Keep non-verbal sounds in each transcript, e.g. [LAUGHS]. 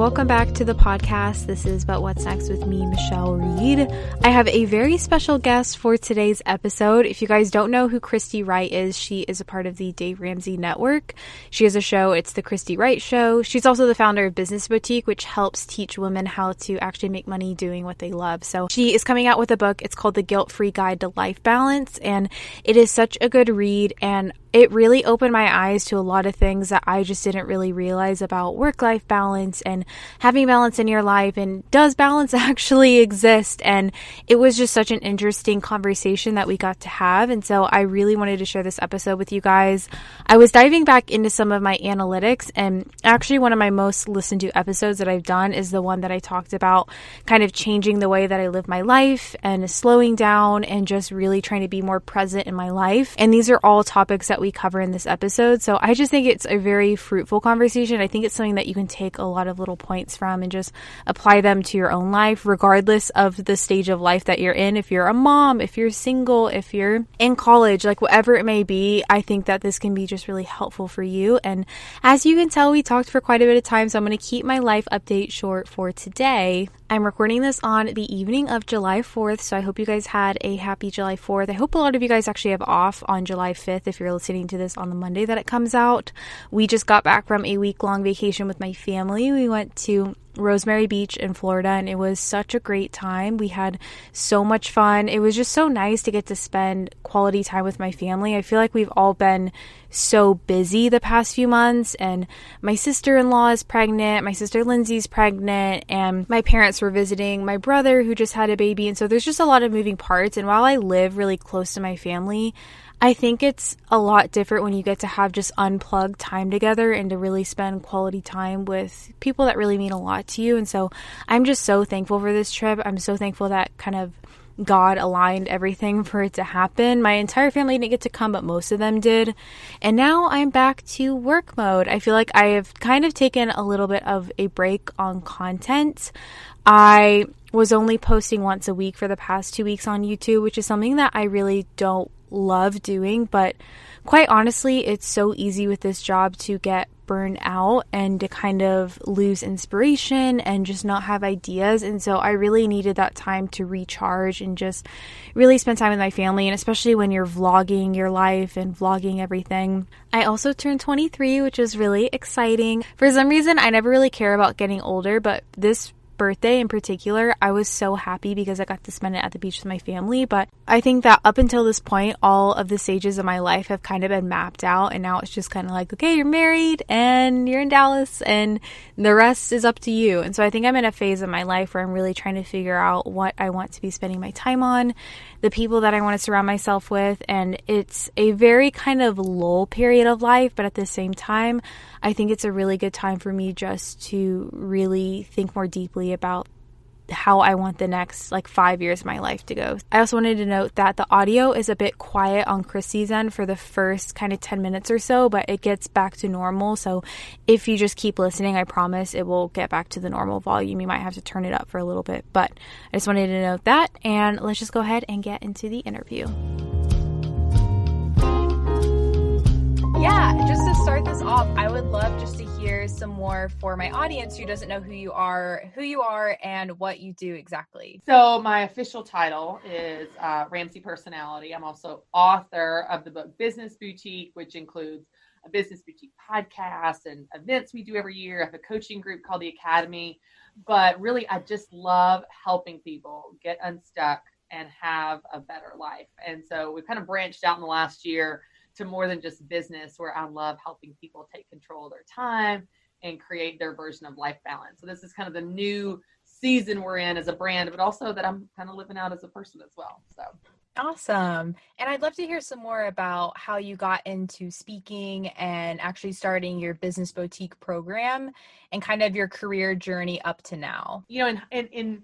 welcome back to the podcast. This is But What's Next with me, Michelle Reed. I have a very special guest for today's episode. If you guys don't know who Christy Wright is, she is a part of the Dave Ramsey Network. She has a show, it's The Christy Wright Show. She's also the founder of Business Boutique, which helps teach women how to actually make money doing what they love. So she is coming out with a book. It's called The Guilt Free Guide to Life Balance, and it is such a good read. And it really opened my eyes to a lot of things that I just didn't really realize about work life balance and having balance in your life and does balance [LAUGHS] actually exist and it was just such an interesting conversation that we got to have and so I really wanted to share this episode with you guys. I was diving back into some of my analytics and actually one of my most listened to episodes that I've done is the one that I talked about kind of changing the way that I live my life and slowing down and just really trying to be more present in my life. And these are all topics that we cover in this episode. So I just think it's a very fruitful conversation. I think it's something that you can take a lot of little points from and just apply them to your own life, regardless of the stage of life that you're in. If you're a mom, if you're single, if you're in college, like whatever it may be, I think that this can be just really helpful for you. And as you can tell, we talked for quite a bit of time, so I'm going to keep my life update short for today. I'm recording this on the evening of July 4th, so I hope you guys had a happy July 4th. I hope a lot of you guys actually have off on July 5th if you're listening to this on the Monday that it comes out. We just got back from a week long vacation with my family. We went to Rosemary Beach in Florida, and it was such a great time. We had so much fun. It was just so nice to get to spend quality time with my family. I feel like we've all been so busy the past few months, and my sister in law is pregnant, my sister Lindsay's pregnant, and my parents were visiting my brother who just had a baby. And so there's just a lot of moving parts. And while I live really close to my family, I think it's a lot different when you get to have just unplugged time together and to really spend quality time with people that really mean a lot to you. And so I'm just so thankful for this trip. I'm so thankful that kind of God aligned everything [LAUGHS] for it to happen. My entire family didn't get to come, but most of them did. And now I'm back to work mode. I feel like I have kind of taken a little bit of a break on content. I was only posting once a week for the past two weeks on YouTube, which is something that I really don't love doing, but quite honestly, it's so easy with this job to get burned out and to kind of lose inspiration and just not have ideas. And so I really needed that time to recharge and just really spend time with my family. And especially when you're vlogging your life and vlogging everything. I also turned 23, which is really exciting. For some reason, I never really care about getting older, but this birthday in particular, I was so happy because I got to spend it at the beach with my family. But I think that up until this point, all of the stages of my life have kind of been mapped out. And now it's just kind of like, okay, you're married and you're in Dallas and the rest is up to you. And so I think I'm in a phase of my life where I'm really trying to figure out what I want to be spending my time on, the people that I want to surround myself with. And it's a very kind of lull period of life. But at the same time, I think it's a really good time for me just to really think more deeply about how I want the next like five years of my life to go. I also wanted to note that the audio is a bit quiet on Chrissy's end for the first kind of 10 minutes or so, but it gets back to normal. So if you just keep listening, I promise it will get back to the normal volume. You might have to turn it up for a little bit, but I just wanted to note that. And let's just go ahead and get into the interview. Yeah, just to start this off, I would love just to hear some more for my audience who doesn't know who you are, who you are, and what you do exactly. So, my official title is uh, Ramsey Personality. I'm also author of the book Business Boutique, which includes a business boutique podcast and events we do every year. I have a coaching group called the Academy. But really, I just love helping people get unstuck and have a better life. And so, we've kind of branched out in the last year to more than just business where I love helping people take control of their time and create their version of life balance. So this is kind of the new season we're in as a brand, but also that I'm kind of living out as a person as well. So Awesome. And I'd love to hear some more about how you got into speaking and actually starting your business boutique program and kind of your career journey up to now. You know, in in in,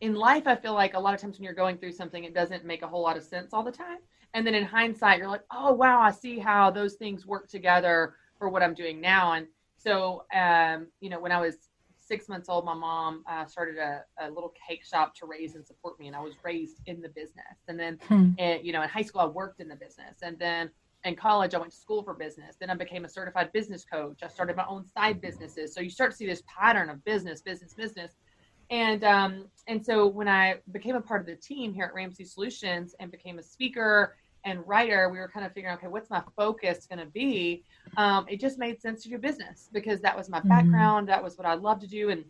in life I feel like a lot of times when you're going through something it doesn't make a whole lot of sense all the time. And then in hindsight, you're like, oh, wow, I see how those things work together for what I'm doing now. And so, um, you know, when I was six months old, my mom uh, started a, a, little cake shop to raise and support me. And I was raised in the business. And then, hmm. you know, in high school, I worked in the business. And then in college, I went to school for business. Then I became a certified business coach. I started my own side businesses. So you start to see this pattern of business, business, business. And um, and so when I became a part of the team here at Ramsey Solutions and became a speaker and writer, we were kind of figuring, okay, what's my focus going to be? Um, it just made sense to do business because that was my mm-hmm. background. That was what I love to do. And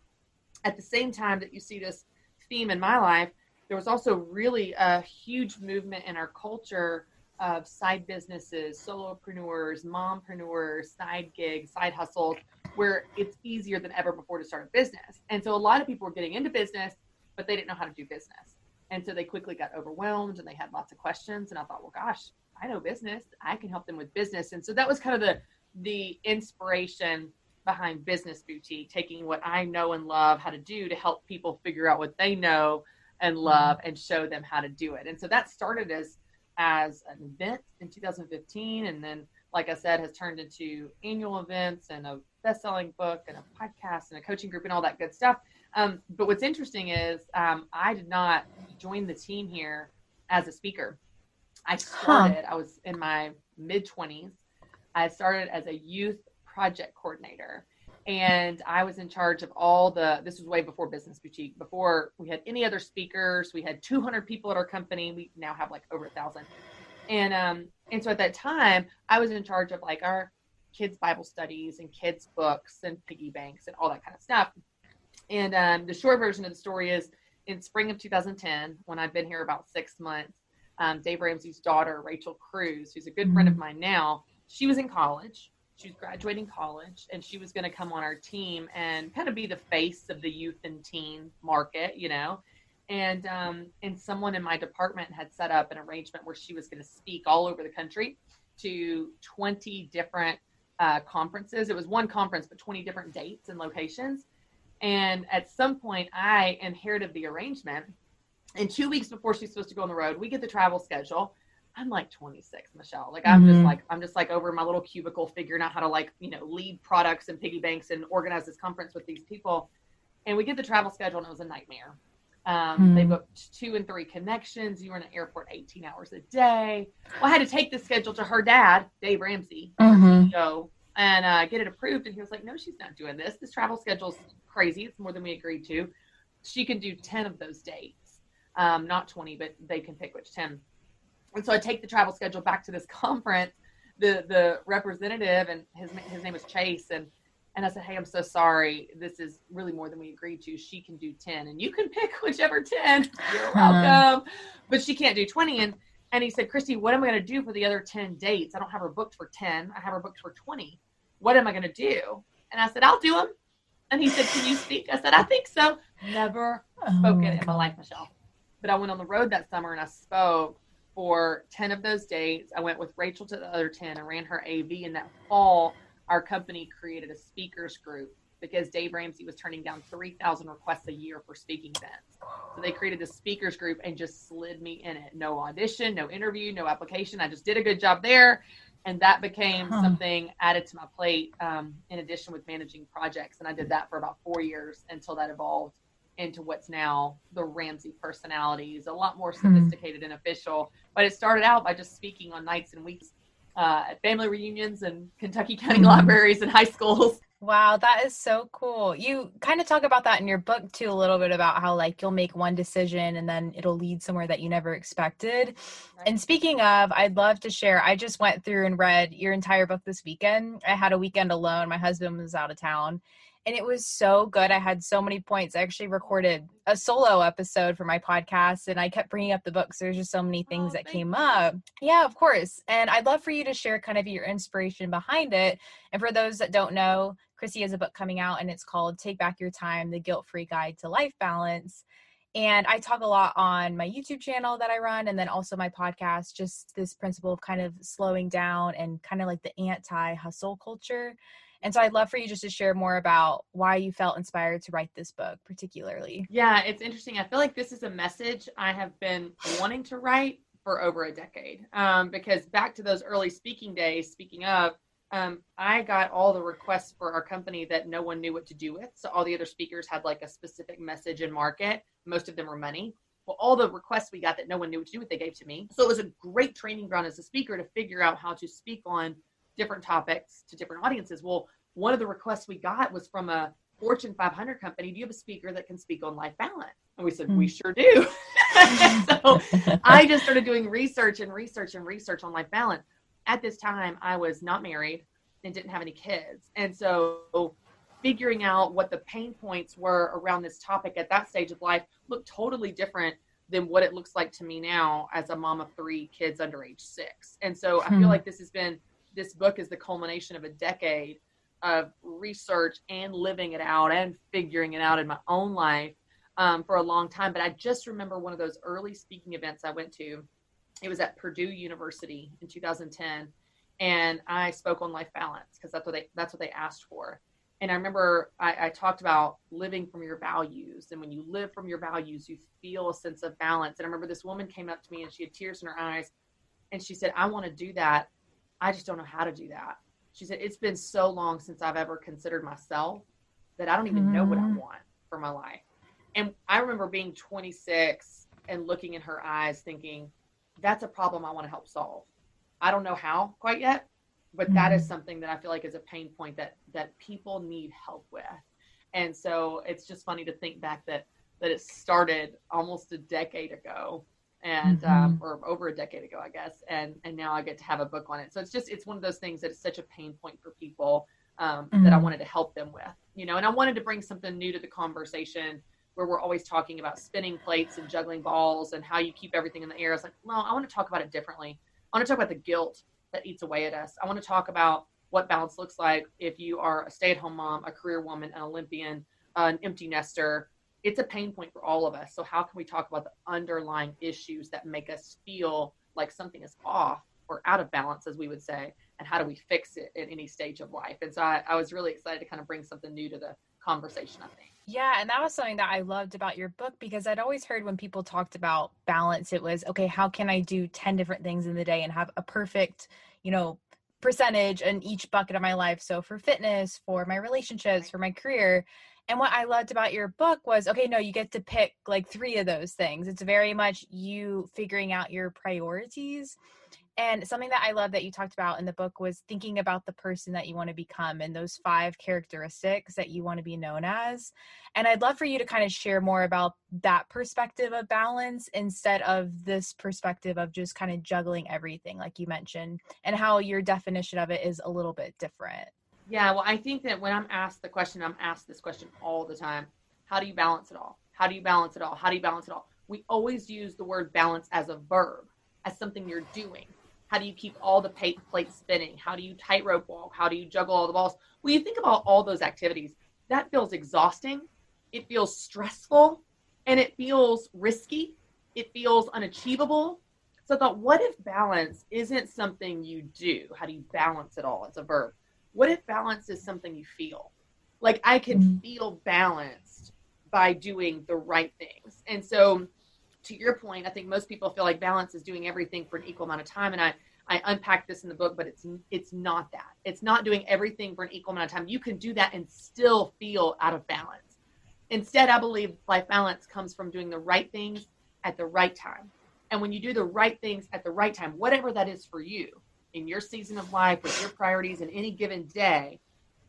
at the same time that you see this theme in my life, there was also really a huge movement in our culture of side businesses, solopreneurs, mompreneurs, side gigs, side hustles, where it's easier than ever before to start a business. And so a lot of people were getting into business, but they didn't know how to do business. And so they quickly got overwhelmed and they had lots of questions. And I thought, well, gosh, I know business. I can help them with business. And so that was kind of the the inspiration behind Business Boutique, taking what I know and love how to do to help people figure out what they know and mm-hmm. love and show them how to do it. And so that started as as an event in 2015 and then like I said has turned into annual events and a best-selling book and a podcast and a coaching group and all that good stuff. Um, but what's interesting is um, I did not join the team here as a speaker. I started, huh. I was in my mid 20s. I started as a youth project coordinator and I was in charge of all the. This was way before Business Boutique. Before we had any other speakers, we had 200 people at our company. We now have like over a thousand, and um and so at that time, I was in charge of like our kids Bible studies and kids books and piggy banks and all that kind of stuff. And um, the short version of the story is in spring of 2010, when I'd been here about six months, um, Dave Ramsey's daughter, Rachel Cruz, who's a good friend of mm-hmm. mine now, she was in college. She was graduating college and she was going to come on our team and kind of be the face of the youth and teen market you know? And um, and someone in my department had set up an arrangement where she was going to speak all over the country to 20 different uh, conferences. It was one conference but 20 different dates and locations and at some point i inherited the arrangement and two weeks before she's supposed to go on the road we get the travel schedule I'm like 26, Michelle. Like I'm mm-hmm. just like I'm just like over my little cubicle figuring out how to like you know lead products and piggy banks and organize this conference with these people. And we get the travel schedule and it was a nightmare. Um, mm-hmm. They booked two and three connections. You were in an airport 18 hours a day. Well, I had to take the schedule to her dad, Dave Ramsey, mm-hmm. CEO, and uh, get it approved. And he was like, "No, she's not doing this. This travel schedule's crazy. It's more than we agreed to. She can do 10 of those dates, um, not 20, but they can pick which 10." And so I take the travel schedule back to this [LAUGHS] conference. The the representative and his his name was Chase and and I said, Hey, I'm so sorry. This is really more than we agreed to. She can do 10 and you can pick [LAUGHS] whichever 10. You're welcome. But she can't do 20. And and he said, Christy, what am I going to do for the other 10 dates? I don't have her booked for 10. I have her booked for 20. What am I going to do? And I said, I'll do them. And he said, Can you speak? I said, I think so. Never oh, spoken in my life, Michelle. But I went on the road that summer and I spoke for 10 of those dates. I went with Rachel to the other 10 and ran her AV. And that fall, our company created a speakers group because Dave Ramsey was turning down 3,000 requests a year for speaking events. So they created a speakers group and just slid me in it. No audition, no interview, no application. I just did a good job there. And that became huh. something added to my plate um, in addition with managing projects. And I did that for about four years until that evolved into what's now the Ramsey personality. personalities, a lot more hmm. sophisticated mm-hmm. and official. But it started out by just speaking on nights and weeks uh, at family reunions and Kentucky County mm-hmm. libraries and high schools. Wow, that is so cool. You kind of talk about that in your book too, a little bit about how like you'll make one decision and then it'll lead somewhere that you never expected. Right. And speaking of, I'd love to share. I just went through and read your entire book this weekend. I had a weekend alone. My husband was out of town and it was so good. I had so many points. I actually recorded a solo episode for my podcast and I kept bringing up the books. There's just so many things oh, that came you. up. Yeah, of course. And I'd love for you to share kind of your inspiration behind it. And for those that don't know, Chrissy has a book coming out and it's called Take Back Your Time The Guilt Free Guide to Life Balance. And I talk a lot on my YouTube channel that I run and then also my podcast, just this principle of kind of slowing down and kind of like the anti hustle culture and so I'd love for you just to share more about why you felt inspired to write this book, particularly. Yeah, it's interesting. I feel like this is a message I have been wanting to write for over a decade. Um, because back to those early speaking days, speaking of, um, I got all the requests for our company that no one knew what to do with. So all the other speakers had like a specific message and market. Most of them were money. Well, all the requests we got that no one knew what to do with, they gave to me. So it was a great training ground as a speaker to figure out how to speak on different topics to different audiences. Well, one of the requests we got was from a Fortune 500 company. Do you have a speaker that can speak on life balance? And we said, mm. we sure do. [LAUGHS] so I just started doing research and research and research on life balance. At this time, I was not married and didn't have any kids. And so figuring out what the pain points were around this topic at that stage of life looked totally different than what it looks like to me now as a mom of three kids under age six. And so I feel hmm. like this has been this book is the culmination of a decade of research and living it out and figuring it out in my own life um, for a long time. But I just remember one of those early speaking events I went to. It was at Purdue University in 2010, and I spoke on life balance because that's what they that's what they asked for and I remember I, I, talked about living from your values. And when you live from your values, you feel a sense of balance. And I remember this woman came up to me and she had tears in her eyes. And she said, I want to do that. I just don't know how to do that. She said, It's been so long since I've ever considered myself that I don't even mm-hmm. know what I mm-hmm. want for my life. And I remember being 26 and looking in her eyes thinking, That's a problem I want to help solve. I don't know how quite yet, but that is mm-hmm. something that I feel like is a pain point that that people need help with. And so it's just funny to think back that that it started almost a decade ago and mm-hmm. um, or over a decade ago i guess and and now i get to have a book on it so it's just it's one of those things that is such a pain point for people um, mm-hmm. that i mm-hmm. wanted to help them with you know and i wanted to bring something new to the conversation where we're always talking about spinning plates and juggling balls and how you keep everything in the air. It's like, no, I want to talk about it differently. I want to talk about the guilt that eats away at us. I want to talk about what balance looks like if you are a stay at home mom, a career woman, an Olympian, an empty nester. It's a pain point for all of us. So, how can we talk about the underlying issues that make us feel like something is off or out of balance, as we would say, and how do we fix it at any stage of life? And so, I, I was really excited to kind of bring something new to the conversation, I think. Yeah, and that was something that I loved about your book because I'd always heard when people talked about balance, it was okay, how can I do 10 different things in the day and have a perfect, you know, percentage in each bucket of my life? So for fitness, for my relationships, for my career. And what I loved about your book was okay, no, you get to pick like three of those things. It's very much you figuring out your priorities and something that I love that you talked about in the book was thinking about the person that you want to become and those five characteristics that you want to be known as. And I'd love for you to kind of share more about that perspective of balance instead of this perspective of just kind of juggling everything, like you mentioned, and how your definition of it is a little bit different. Yeah, well, I think that when I'm asked the question, I'm asked this question all the time How do you balance it all? How do you balance it all? How do you balance it all? We always use the word balance as a verb, as something you're doing how do you keep all the plates spinning? How do you tightrope walk? How do you juggle all the balls? When you think about all those activities, that feels exhausting. It feels stressful and it feels risky. It feels unachievable. So I thought, what if balance isn't something you do? How do you balance it all? It's a verb. What if balance is something you feel? Like I can mm-hmm. feel balanced by doing the right things. And so to your point, I think most people feel like balance is doing everything for an equal amount of time, and I I unpack this in the book, but it's it's not that. It's not doing everything for an equal amount of time. You can do that and still feel out of balance. Instead, I believe life balance comes from doing the right things at the right time. And when you do the right things at the right time, whatever that is for you in your season of life with your priorities in any given day,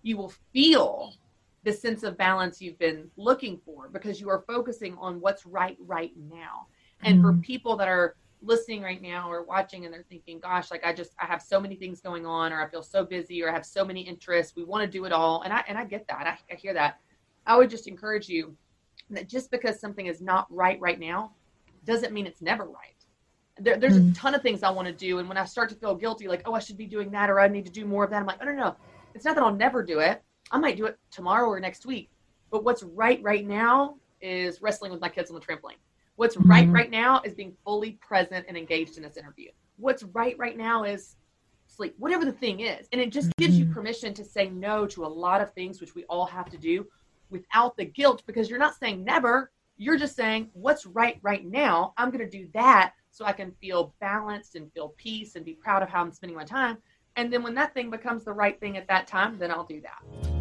you will feel the sense of balance you've been looking for because you are focusing on what's right right now. And mm-hmm. for people that are listening right now or watching and they're thinking, gosh, like I just I have so many things going on or I feel so busy or I have so many interests. We want to do it all. And I and I get that. I, I hear that. I would just encourage you that just because something is not right right now doesn't mean it's never right. There, there's mm-hmm. a ton of things I want to do. And when I start to feel guilty, like, oh, I should be doing that or I need to do more of that, I'm like, oh, no, no. It's not that I'll never do it. I might do it tomorrow or next week. But what's right right now is wrestling with my kids on the trampoline. What's mm-hmm. right right now is being fully present and engaged in this interview. What's right right now is sleep, whatever the thing is. And it just mm-hmm. gives you mm-hmm. permission to say no to a lot of things, which we all have to do without the guilt because you're not saying never. You're just saying what's right right now. I'm going to do that so I can feel balanced and feel peace and be proud of how I'm spending my time. And then when that thing becomes the right thing at that time, then I'll do that.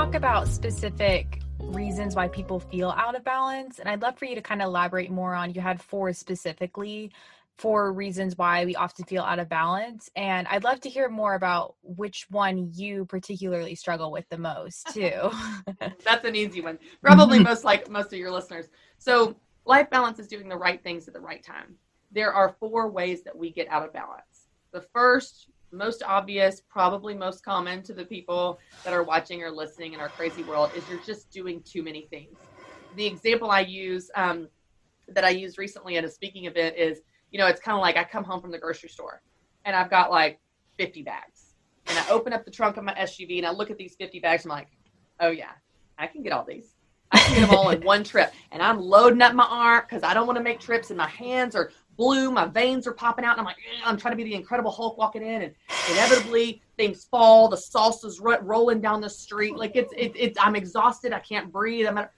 Talk about specific reasons why people feel out of balance. And I'd love for you to kind of elaborate more on you had four specifically for reasons why we often feel out of balance. And I'd love to hear more about which one you particularly struggle with the most too. [LAUGHS] That's an easy one. [LAUGHS] Probably most like most of your listeners. So life balance is doing the right things at the right time. There are four ways that we get out of balance. The first, most obvious, probably most common to the people that are watching or listening in our crazy world is you're just doing too many things. The example I use um, that I used recently at a speaking event is you know, it's kind of like I come home from the grocery store and I've got like 50 bags. And I open up the trunk of my SUV and I look at these 50 bags. I'm like, oh, yeah, I can get all these. I can get them all in [LAUGHS] one trip. And I'm loading up my arm because I don't want to make trips and my hands are blue, my veins are popping out. And I'm like, I'm trying to be the Incredible Hulk walking in. And inevitably things fall, the salsa's rolling down the street. Like it's, it's, it's I'm exhausted. I can't breathe. I'm at,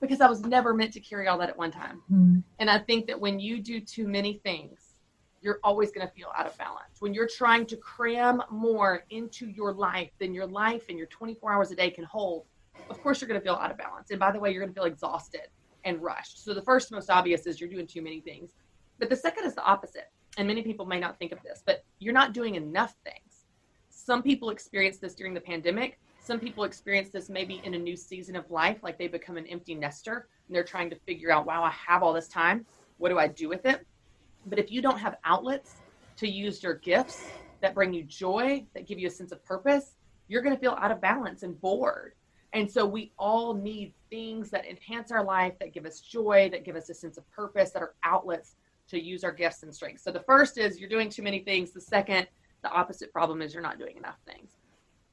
because I was never meant to carry all that at one time. Mm. And I think that when you do too many things, you're always going to feel out of balance. When you're trying to cram more into your life than your life and your 24 hours a day can hold, of course you're going to feel out of balance. And by the way, you're going to feel exhausted and rushed. So the first most obvious is you're doing too many things. But the second is the opposite. And many people may not think of this, but you're not doing enough things. Some people experience this during the pandemic some people experience this maybe in a new season of life, like they become an empty nester and they're trying to figure out, wow, I have all this time. What do I do with it? But if you don't have outlets to use your gifts that bring you joy, that give you a sense of purpose, you're going to feel out of balance and bored. And so we all need things that enhance our life, that give us joy, that give us a sense of purpose, that are outlets to use our gifts and strengths. So the first is you're doing too many things. The second, the opposite problem is you're not doing enough things.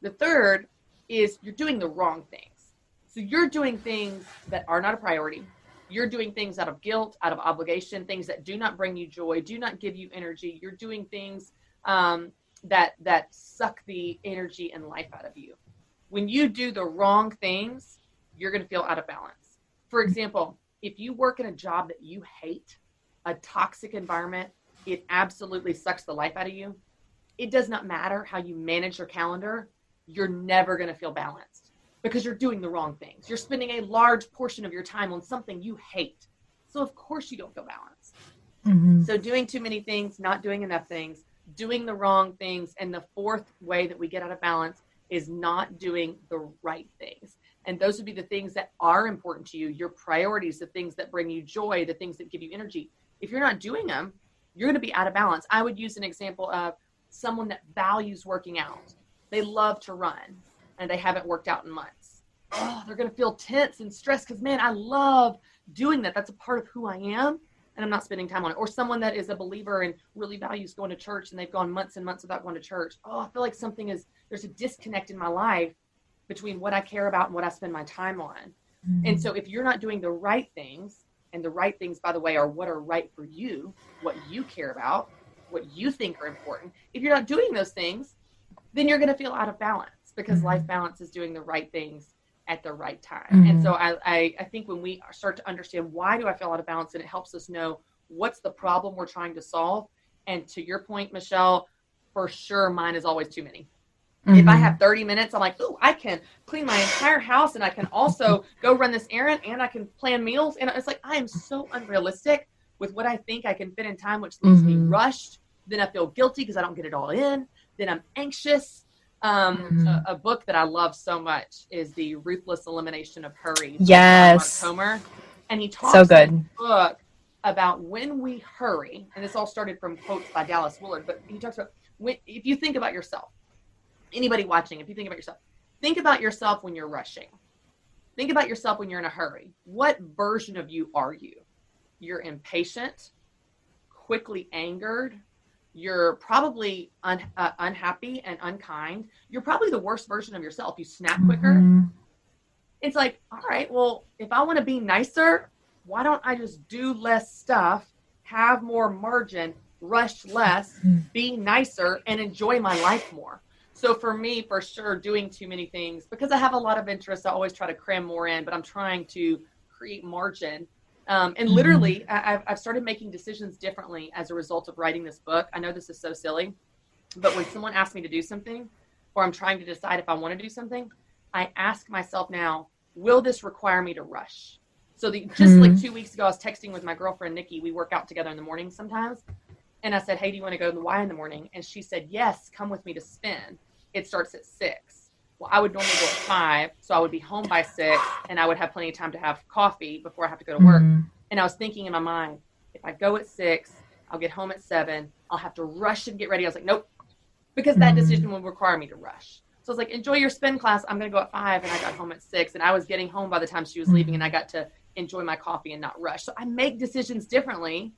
The third is you're doing the wrong things. So you're doing things that are not a priority. You're doing things out of guilt, out of obligation, things that do not bring you joy, do not give you energy. You're doing things um, that that suck the energy and life out of you. When you do the wrong things, you're going to feel out of balance. For example, if you work in a job that you hate, a toxic environment, it absolutely sucks the life out of you. It does not matter how you manage your calendar you're never going to feel balanced because you're doing the wrong things. You're spending a large portion of your time on something you hate. So, of course, you don't feel balanced. Mm-hmm. So, doing too many things, not doing enough things, doing the wrong things. And the fourth way that we get out of balance is not doing the right things. And those would be the things that are important to you, your priorities, the things that bring you joy, the things that give you energy. If you're not doing them, you're going to be out of balance. I would use an example of someone that values working out they love to run and they haven't worked out in months. Oh, they're going to feel tense and stressed because, man, I love doing that. That's a part of who I am and I'm not spending time on it. Or someone that is a believer and really values going to church and they've gone months and months without going to church. Oh, I feel like something is, there's a disconnect in my life between what I care about and what I spend my time on. Mm-hmm. And so if you're not doing the right things, and the right things, by the way, are what are right for you, what you care about, what you think are important. If you're not doing those things, then you're going to feel out of balance because mm-hmm. life balance is doing the right things at the right time. Mm-hmm. And so I, I, I think when we start to understand why do I feel out of balance, and it helps us know what's the problem we're trying to solve. And to your point, Michelle, for sure, mine is always too many. Mm-hmm. If I mm-hmm. have 30 minutes, I'm like, oh, I can clean my entire house and I can also [LAUGHS] go run this errand and I can plan meals. And it's like, I am so unrealistic with what I think I can fit in time, which leaves me mm-hmm. rushed. Then I feel guilty because I don't get it all in then I'm anxious. Um, mm-hmm. a, a, book that I love so much is the Ruthless Elimination of Hurry. Yes, Mark Comer, and he talks so good. Book about when we hurry, and this all started from quotes by Dallas Willard. But he talks about when, if you think about yourself, anybody watching, if you think about yourself, think about yourself when you're rushing. Think about yourself when you're in a hurry. What version of you are you? You're impatient, quickly angered, you're probably un, uh, unhappy and unkind. You're probably the worst version of yourself. You snap quicker. Mm-hmm. It's like, all right, well, if I want to be nicer, why don't I just do less stuff, have more margin, rush less, mm-hmm. be nicer, and enjoy my life more? So for me, for sure, doing too many things because I have a lot of interests, I always try to cram more in, but I'm trying to create margin um, and literally, mm-hmm. I, I've started making decisions differently as a result of writing this book. I know this is so silly, but when someone asks me to do something, or I'm trying to decide if I want to do something, I ask myself now, will this require me to rush? So the, just mm-hmm. like two weeks ago, I was texting with my girlfriend Nikki. We work out together in the morning sometimes, and I said, "Hey, do you want to go to the Y in the morning?" And she said, "Yes, come with me to spin. It starts at six. Well, I would normally go at five, so I would be home by six, and I would have plenty of time to have coffee before I have to go to work. Mm-hmm. And I was thinking in my mind, if I go at six, I'll get home at seven. I'll have to rush and get ready. I was like, nope, because that mm-hmm. decision would require me to rush. So I was like, enjoy your spin class. I'm going to go at five. And I got home at six. And I was getting home by the time she was leaving. And I got to enjoy my coffee and not rush. So I make decisions differently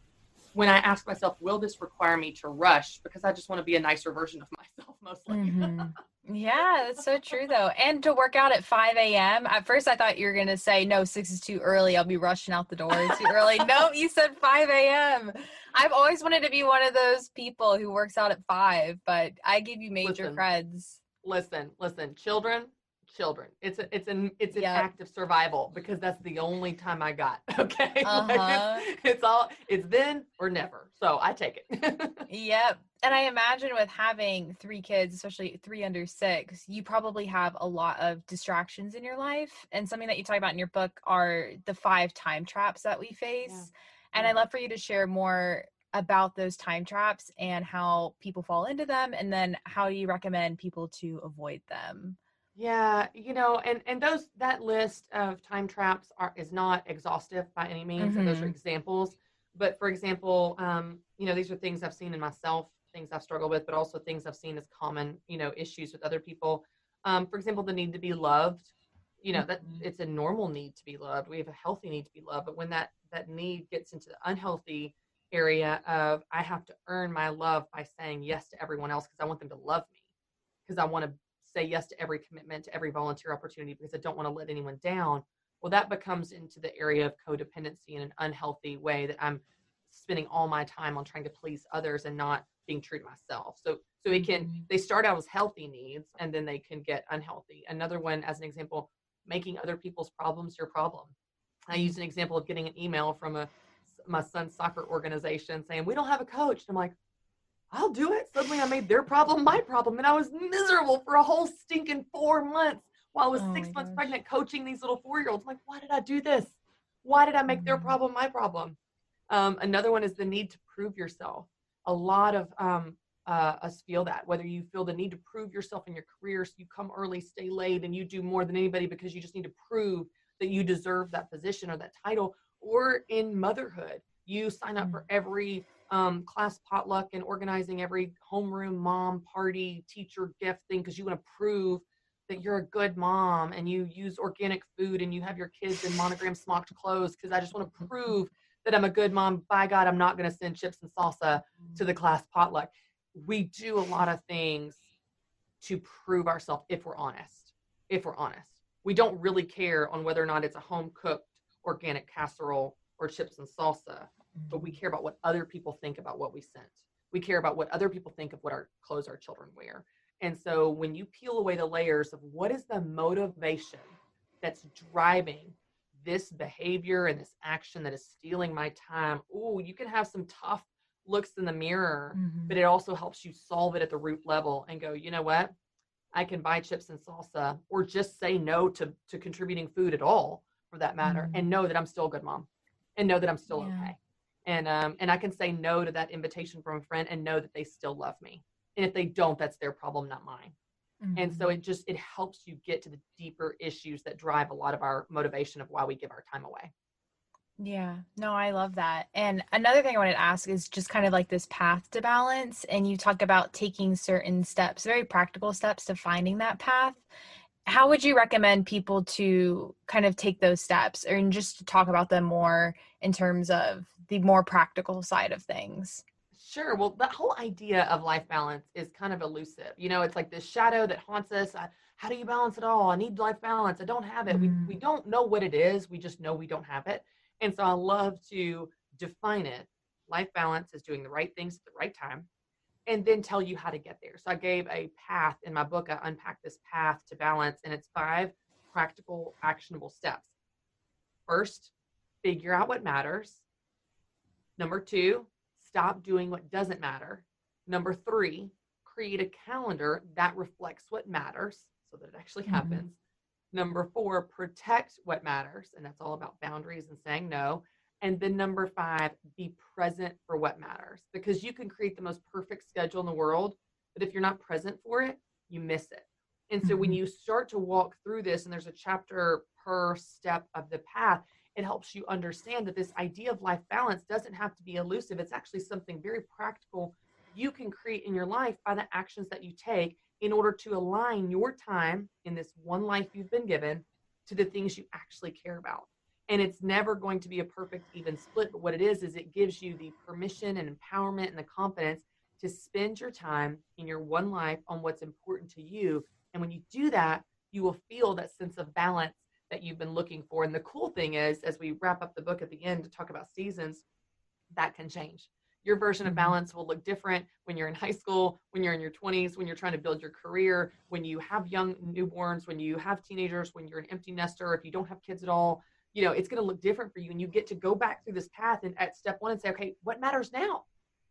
when I ask myself, will this require me to rush? Because I just want to be a nicer version of [LAUGHS] myself mostly. Mm-hmm. [LAUGHS] yeah, that's so true though. And to work out at 5 a.m. At first I thought you were going to say, no, six is too early. I'll be rushing out the door too early. [LAUGHS] no, you said 5 a.m. I've always wanted to be one of those people who works out at five, but I give you major listen, creds listen, listen, children, children. It's a, it's an it's an yep. act of survival because that's the only time I got. [LAUGHS] Okay, uh-huh. like it's, it's, all it's then or never. So I take it. [LAUGHS] yep. And I imagine with having three kids, especially three under six, you probably have a lot of distractions in your life. And something that you talk about in your book are the five time traps that we face. Yeah. And I'd love for you to share more about those time traps and how people fall into them and then how do you recommend people to avoid them yeah you know and and those that list of time traps are is not exhaustive by any means mm-hmm. and those are mm-hmm. examples but for example um you know these are things i've seen in myself things i've struggled with but also things i've seen as common you know issues with other people um for example the need to be loved you know that mm-hmm. it's a normal need to be loved we have a healthy need to be loved but when that that need gets into the unhealthy area of I have to earn my love by saying yes to everyone else because I want them to love me. Because I want to say yes to every commitment, to every volunteer opportunity because I don't want to let anyone down. Well, that becomes into the area of codependency in an unhealthy way that I'm spending all my time on trying to please others and not being true to myself. So so it can mm-hmm. they start out as healthy needs and then they can get unhealthy. Another one as an example, making other people's problems your problem. I use an example of getting an email from a my son's soccer organization saying we don't have a coach. And I'm like, I'll do it. Suddenly I made their problem my problem, and I was miserable for a whole stinking four months while I was oh six months gosh. pregnant coaching these little four year olds. like, why did I do this? Why did I make mm-hmm. their problem my problem? Um, another one is the need to prove yourself. A lot of um, uh, us feel that, whether you feel the need to prove yourself in your career, so you come early, stay late, and you do more than anybody because you just need to prove that you deserve that position or that title, or in motherhood. You sign up for mm. every um, class potluck and organizing every homeroom mom party, teacher gift thing because you want to prove that you're a good mom and you use organic food and you have your kids in monogram smocked clothes because I just want to prove that I'm a good mom. By God, I'm not going to send chips and salsa to the class potluck. We do a lot of things to prove ourselves if we're honest. If we're honest, we don't really care on whether or not it's a home cooked organic casserole or chips and salsa, but we care about what other people think about what we sent. We care about what other people think of what our clothes our children wear. And so when you peel away the layers of what is the motivation that's driving this behavior and this action that is stealing my time, oh, you can have some tough looks in the mirror, mm-hmm. but it also helps you solve it at the root level and go, you know what? I can buy chips and salsa or just say no to, to contributing food at all for that matter mm-hmm. and know that i'm still a good mom and know that i'm still yeah. okay and um and i can say no to that invitation from a friend and know that they still love me and if they don't that's their problem not mine mm-hmm. and so mm-hmm. it just it helps you get to the deeper issues that drive a lot of our motivation of why we give our time away yeah, no, I love that. And another thing I wanted to ask is just kind of like this path to balance. And you talk about taking certain steps, very practical steps to finding that path how would you recommend people to kind of take those steps or just to talk about them more in terms of the more practical side of things sure well the whole idea of life balance is kind of elusive you know it's like this shadow that haunts us I, how do you balance it all i need life balance i don't have it mm. we, we mm. don't know what it is we just know we don't have it and so i love to define it life balance is doing the right things at the right time and then tell you how to get there. So I gave a path in my book. I unpacked this path to balance, and it's five practical, actionable steps. First, figure out what matters. Number two, stop doing what doesn't matter. Number three, create a calendar that reflects what matters so that it actually mm-hmm. happens. Number four, protect what matters. And that's all about boundaries and saying no. And then number five, be present for what matters because you can create the most perfect schedule in the world, but if you're not present for it, you miss it. And so mm-hmm. when you start to walk through this, and there's a chapter per step of the path, it helps you understand that this idea of life balance doesn't have to be elusive. It's actually something very practical you can create in your life by the actions that you take in order to align your time in this one life you've been given to the things you actually care about. And it's never going to be a perfect even split, but what it is, is it gives you the permission and empowerment and the confidence to spend your time in your one life on what's important to you. And when you do that, you will feel that sense of balance that you've been looking for. And the cool thing is, as we wrap up the book at the end to talk about seasons, that can change. Your version of mm-hmm. balance will look different when you're in high school, when you're in your 20s, when you're trying to build your career, when you have young newborns, when you have teenagers, when you're an empty nester, if you don't have kids at all. You know, it's going to look different for you. And you get to go back through this path and at step one and say, okay, what matters now?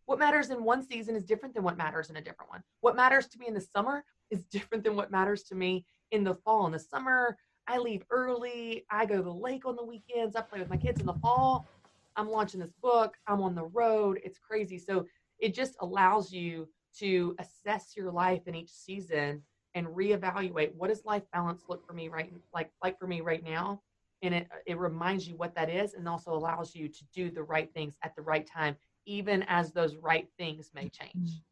What matters in one season is different than what matters in a different one. What matters to me in the summer is [LAUGHS] different than what matters to me in the fall. In the summer, I leave early. I go to the lake on the weekends. I play with my kids in the fall. I'm launching this book. I'm on the road. It's crazy. So it just allows you to assess your life in each season and reevaluate what does life balance look for me right like like for me right now and it it reminds you what that is and also allows you to do the right things at the right time even as those right things may mm-hmm. change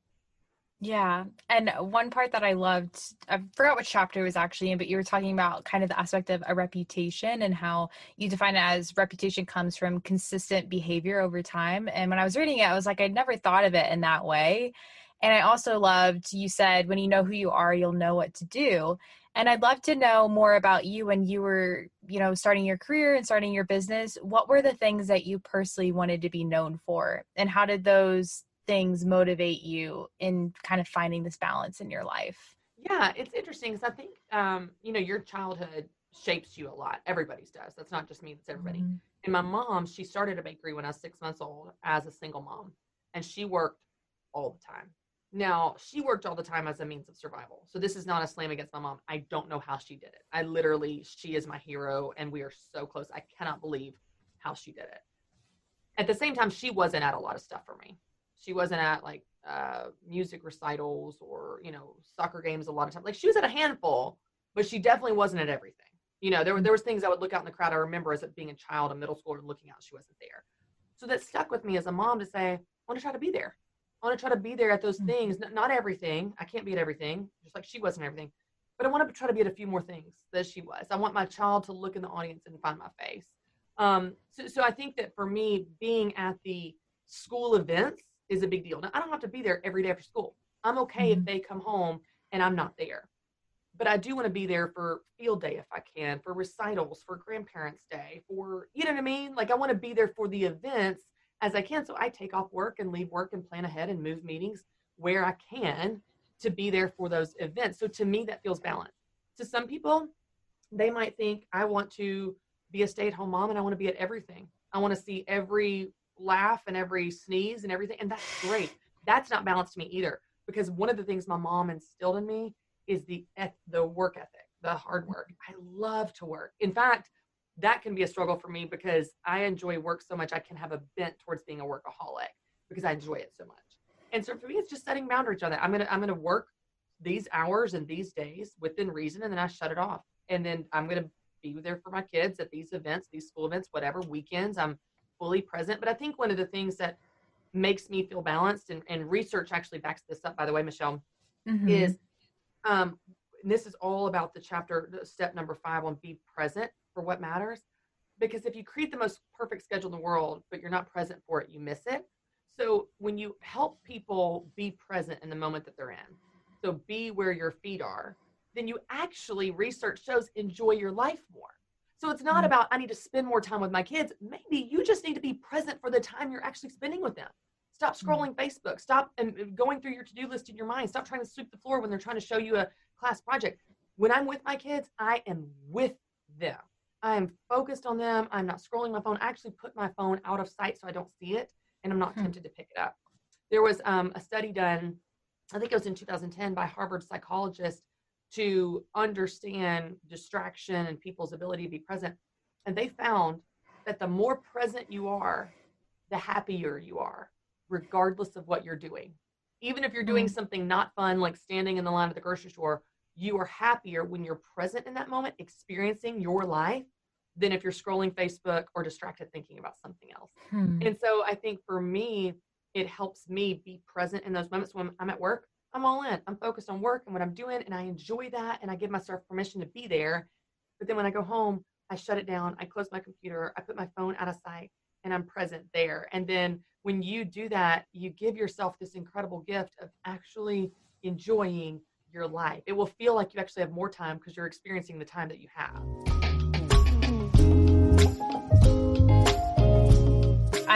yeah. And one part that I loved, I forgot what chapter it was actually in, but you were talking about kind of the aspect of a reputation and how you define it as reputation comes from consistent behavior over time. And when I was reading it, I was like, I'd never thought of it in that way. And I also loved, you said, when you know who you are, you'll know what to do. And I'd love to know more about you when you were, you know, starting your career and starting your business. What were the things that you personally wanted to be known for? And how did those things motivate you in kind of finding this balance in your life? Yeah, it's interesting because I think um, you know your childhood shapes you a lot. Everybody's does. That's not just me. That's everybody. Mm-hmm. And my mom, she started a bakery when I was six months old as a single mom, and she worked all the time. Now she worked all the time as a means of survival. So this is not a slam against my mom. I don't know how she did it. I literally, she is my hero, and we are so close. I cannot believe how she did it. At the same time, she wasn't at a lot of stuff for me she wasn't at like uh, music recitals or you know soccer games a lot of times. Like she was at a handful, but she definitely wasn't at everything. You know, there were there was things I would look out in the crowd. I remember as being a child, a middle schooler, looking out, she wasn't there. So that stuck with me as a mom to say, I want to try to be there. I want to try to be there at those mm-hmm. things. Not everything. I can't be at everything, just like she wasn't everything. But I want to try to be at a few more things that she was. I want my child to look in the audience and find my face. Um, so, so I think that for me, being at the school events is a big deal. Now, I don't have to be there every day after school. I'm okay mm-hmm. if they come home and I'm not there. But I do want to be there for field day if I can, for recitals, for grandparents' day, for, you know what I mean? Like, I want to be there for the events as I can. So I take off work and leave work and plan ahead and move meetings where I can to be there for those events. So to me, that feels balanced. To some people, they might think, I want to be a stay at home mom and I want to be at everything. I want to see every laugh and every sneeze and everything. And that's great. That's not balanced to me either. Because one of the things my mom instilled in me is the the work ethic, the hard work. I love to work. In fact, that can be a struggle for me because I enjoy work so much. I can have a bent towards being a workaholic because I enjoy it so much. And so for me, it's just setting boundaries on that. I'm gonna I'm gonna work these hours and these days within reason, and then I shut it off. And then I'm gonna be there for my kids at these events, these school events, whatever weekends. I'm fully present. But I think one of the things that makes me feel balanced, and, and research actually backs this up, by the way, Michelle, mm-hmm. is um, this is all about the chapter, step number five on be present for what matters. Because if you create the most perfect schedule in the world, but you're not present for it, you miss it. So when you help people be present in the moment that they're in, so be where your feet are, then you actually, research shows, enjoy your life more. So it's not mm-hmm. about I need to spend more time with my kids. Maybe you just need to be present for the time you're actually spending with them. Stop mm-hmm. scrolling. Facebook. Stop and going through your to-do list in your mind. Stop trying to sweep the floor when they're trying to show you a class project. When I'm with my kids, I am with them. I am focused on them. I'm not scrolling my phone. I actually put my phone out of sight so I don't see it and I'm not hmm. tempted to pick it up. There was um, a study done, I think it was in 2010 by Harvard psychologist to understand distraction and people's ability to be present. And they found that the more present you are, the happier you are, regardless of what you're doing. Even if you're doing mm. something not fun, like standing in the line at the grocery store, you are happier when you're present in that moment, experiencing your life, than if you're scrolling Facebook or distracted thinking about something else. Hmm. And so I think for me, it helps me be present in those moments when I'm at work. I'm all in. I'm focused on work and what I'm doing, and I enjoy that, and I give myself permission to be there. But then when I go home, I shut it down. I close my computer. I put my phone out of sight, and I'm present there. And then when you do that, you give yourself this incredible gift of actually enjoying your life. It will feel like you actually have more time because you're experiencing the time that you have.